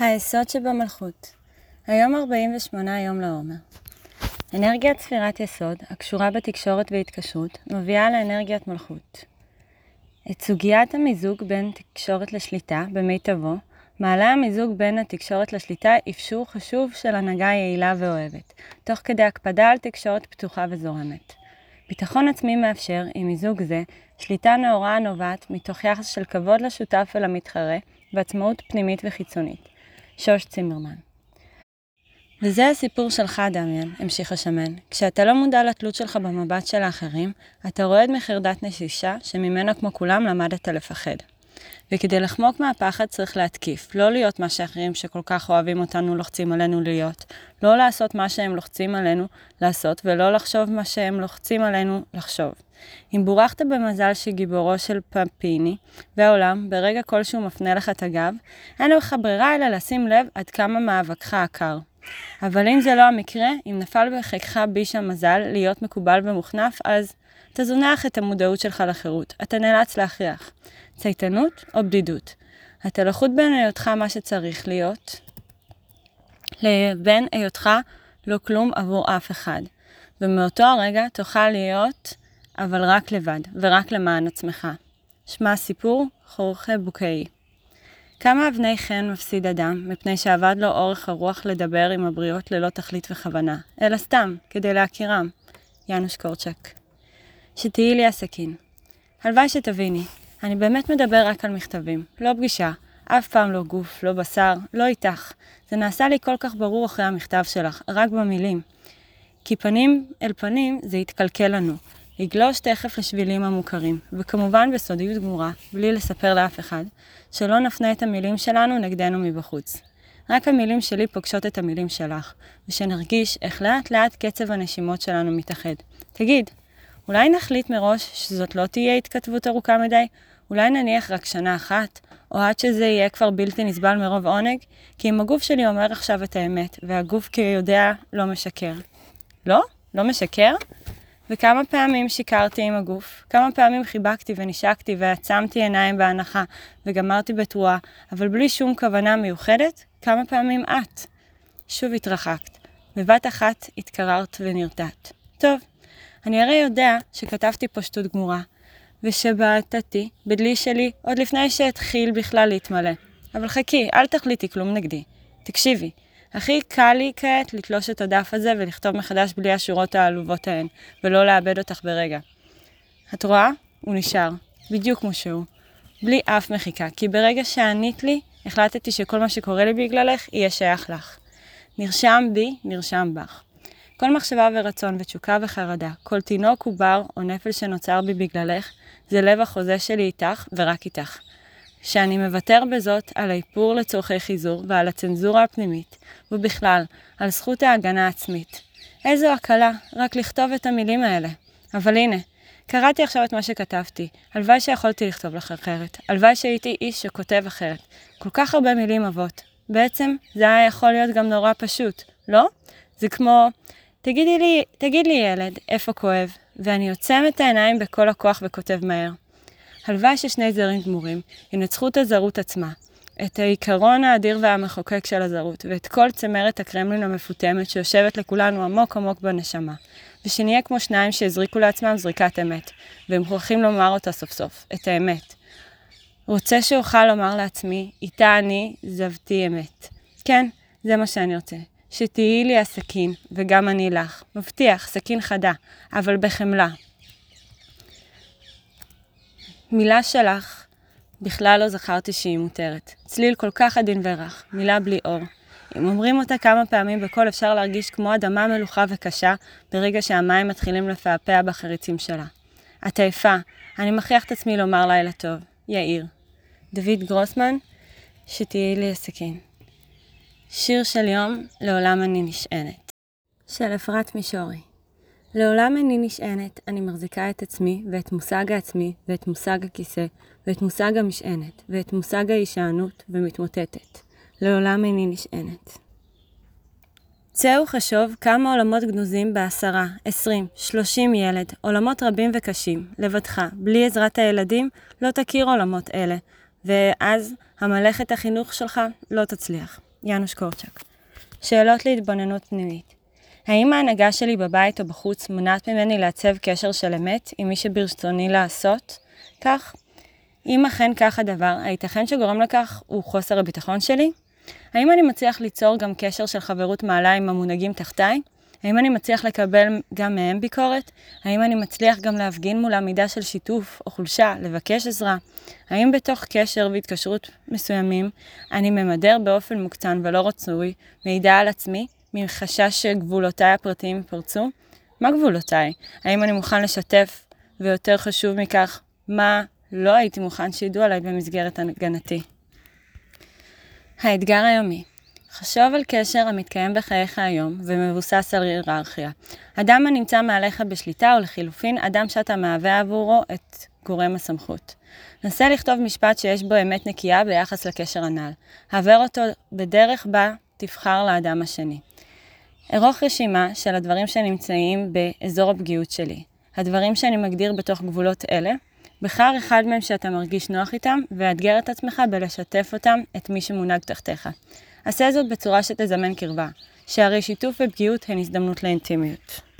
היסוד שבמלכות היום 48 יום לעומר. אנרגיית ספירת יסוד, הקשורה בתקשורת והתקשרות, מביאה לאנרגיית מלכות. את סוגיית המיזוג בין תקשורת לשליטה, במיטבו, מעלה המיזוג בין התקשורת לשליטה אפשור חשוב של הנהגה יעילה ואוהבת, תוך כדי הקפדה על תקשורת פתוחה וזורמת. ביטחון עצמי מאפשר, עם מיזוג זה, שליטה נאורה הנובעת מתוך יחס של כבוד לשותף ולמתחרה, ועצמאות פנימית וחיצונית. שוש צימרמן. וזה הסיפור שלך, דמיין, המשיך השמן. כשאתה לא מודע לתלות שלך במבט של האחרים, אתה רועד מחרדת נשישה, שממנה כמו כולם למדת לפחד. וכדי לחמוק מהפחד צריך להתקיף, לא להיות מה שאחרים שכל כך אוהבים אותנו לוחצים עלינו להיות, לא לעשות מה שהם לוחצים עלינו לעשות, ולא לחשוב מה שהם לוחצים עלינו לחשוב. אם בורכת במזל שגיבורו של פפיני והעולם ברגע כלשהו מפנה לך את הגב, אין לך ברירה אלא לשים לב עד כמה מאבקך עקר. אבל אם זה לא המקרה, אם נפל בחיקך ביש המזל להיות מקובל ומוכנף, אז אתה זונח את המודעות שלך לחירות. אתה נאלץ להכריח. צייתנות או בדידות. אתה לחוד בין היותך מה שצריך להיות, לבין היותך לא כלום עבור אף אחד. ומאותו הרגע תוכל להיות, אבל רק לבד, ורק למען עצמך. שמע סיפור חורכה בוקאי. כמה אבני חן מפסיד אדם, מפני שאבד לו אורך הרוח לדבר עם הבריות ללא תכלית וכוונה, אלא סתם, כדי להכירם. יאנוש קורצ'ק. שתהיי לי הסכין. הלוואי שתביני, אני באמת מדבר רק על מכתבים, לא פגישה. אף פעם לא גוף, לא בשר, לא איתך. זה נעשה לי כל כך ברור אחרי המכתב שלך, רק במילים. כי פנים אל פנים זה יתקלקל לנו. יגלוש תכף לשבילים המוכרים, וכמובן בסודיות גמורה, בלי לספר לאף אחד, שלא נפנה את המילים שלנו נגדנו מבחוץ. רק המילים שלי פוגשות את המילים שלך, ושנרגיש איך לאט לאט קצב הנשימות שלנו מתאחד. תגיד, אולי נחליט מראש שזאת לא תהיה התכתבות ארוכה מדי? אולי נניח רק שנה אחת? או עד שזה יהיה כבר בלתי נסבל מרוב עונג? כי אם הגוף שלי אומר עכשיו את האמת, והגוף כיודע לא משקר. לא? לא משקר? וכמה פעמים שיקרתי עם הגוף, כמה פעמים חיבקתי ונשקתי ועצמתי עיניים בהנחה וגמרתי בתרועה, אבל בלי שום כוונה מיוחדת, כמה פעמים את. שוב התרחקת, בבת אחת התקררת ונרתעת. טוב, אני הרי יודע שכתבתי פה שטות גמורה, ושבעטתי בדלי שלי עוד לפני שהתחיל בכלל להתמלא. אבל חכי, אל תחליטי כלום נגדי. תקשיבי, הכי קל לי כעת לתלוש את הדף הזה ולכתוב מחדש בלי השורות העלובות ההן, ולא לאבד אותך ברגע. את רואה? הוא נשאר, בדיוק כמו שהוא. בלי אף מחיקה, כי ברגע שענית לי, החלטתי שכל מה שקורה לי בגללך יהיה שייך לך. נרשם בי, נרשם בך. כל מחשבה ורצון ותשוקה וחרדה, כל תינוק ובר או נפל שנוצר בי בגללך, זה לב החוזה שלי איתך ורק איתך. שאני מוותר בזאת על האיפור לצורכי חיזור ועל הצנזורה הפנימית, ובכלל, על זכות ההגנה העצמית. איזו הקלה, רק לכתוב את המילים האלה. אבל הנה, קראתי עכשיו את מה שכתבתי. הלוואי שיכולתי לכתוב לך אחרת. הלוואי שהייתי איש שכותב אחרת. כל כך הרבה מילים אבות. בעצם, זה היה יכול להיות גם נורא פשוט, לא? זה כמו, תגידי לי, תגיד לי ילד, איפה כואב? ואני עוצם את העיניים בכל הכוח וכותב מהר. הלוואי ששני זרים גמורים ינצחו את הזרות עצמה, את העיקרון האדיר והמחוקק של הזרות, ואת כל צמרת הקרמלין המפותמת שיושבת לכולנו עמוק עמוק בנשמה, ושנהיה כמו שניים שהזריקו לעצמם זריקת אמת, והם מוכרחים לומר אותה סוף סוף, את האמת. רוצה שאוכל לומר לעצמי, איתה אני זבתי אמת. כן, זה מה שאני רוצה. שתהיי לי הסכין, וגם אני לך. מבטיח, סכין חדה, אבל בחמלה. מילה שלך, בכלל לא זכרתי שהיא מותרת. צליל כל כך עדין ורך, מילה בלי אור. אם אומרים אותה כמה פעמים בקול אפשר להרגיש כמו אדמה מלוכה וקשה ברגע שהמים מתחילים לפעפע בחריצים שלה. את עייפה, אני מכריח את עצמי לומר לילה טוב. יאיר. דוד גרוסמן, שתהיי לי הסכין. שיר של יום, לעולם אני נשענת. של אפרת מישורי. לעולם איני נשענת, אני מחזיקה את עצמי, ואת מושג העצמי, ואת מושג הכיסא, ואת מושג המשענת, ואת מושג ההישענות, ומתמוטטת. לעולם איני נשענת. צא וחשוב כמה עולמות גנוזים בעשרה, עשרים, שלושים ילד, עולמות רבים וקשים, לבדך, בלי עזרת הילדים, לא תכיר עולמות אלה, ואז המלאכת החינוך שלך לא תצליח. יאנוש קורצ'אק. שאלות להתבוננות פנימית האם ההנהגה שלי בבית או בחוץ מונעת ממני לעצב קשר של אמת עם מי שברצוני לעשות כך? אם אכן כך הדבר, הייתכן שגורם לכך הוא חוסר הביטחון שלי? האם אני מצליח ליצור גם קשר של חברות מעלה עם המונהגים תחתיי? האם אני מצליח לקבל גם מהם ביקורת? האם אני מצליח גם להפגין מול המידה של שיתוף או חולשה, לבקש עזרה? האם בתוך קשר והתקשרות מסוימים אני ממדר באופן מוקצן ולא רצוי מידע על עצמי, מחשש שגבולותיי הפרטיים יפרצו? מה גבולותיי? האם אני מוכן לשתף, ויותר חשוב מכך, מה לא הייתי מוכן שידעו עליי במסגרת הגנתי? האתגר היומי חשוב על קשר המתקיים בחייך היום ומבוסס על היררכיה. אדם הנמצא מעליך בשליטה או לחילופין אדם שאתה מהווה עבורו את גורם הסמכות. נסה לכתוב משפט שיש בו אמת נקייה ביחס לקשר הנ"ל. העבר אותו בדרך בה תבחר לאדם השני. ארוך רשימה של הדברים שנמצאים באזור הפגיעות שלי. הדברים שאני מגדיר בתוך גבולות אלה, בחר אחד מהם שאתה מרגיש נוח איתם, ואתגר את עצמך בלשתף אותם את מי שמונהג תחתיך. עשה זאת בצורה שתזמן קרבה, שהרי שיתוף ופגיעות הן הזדמנות לאינטימיות.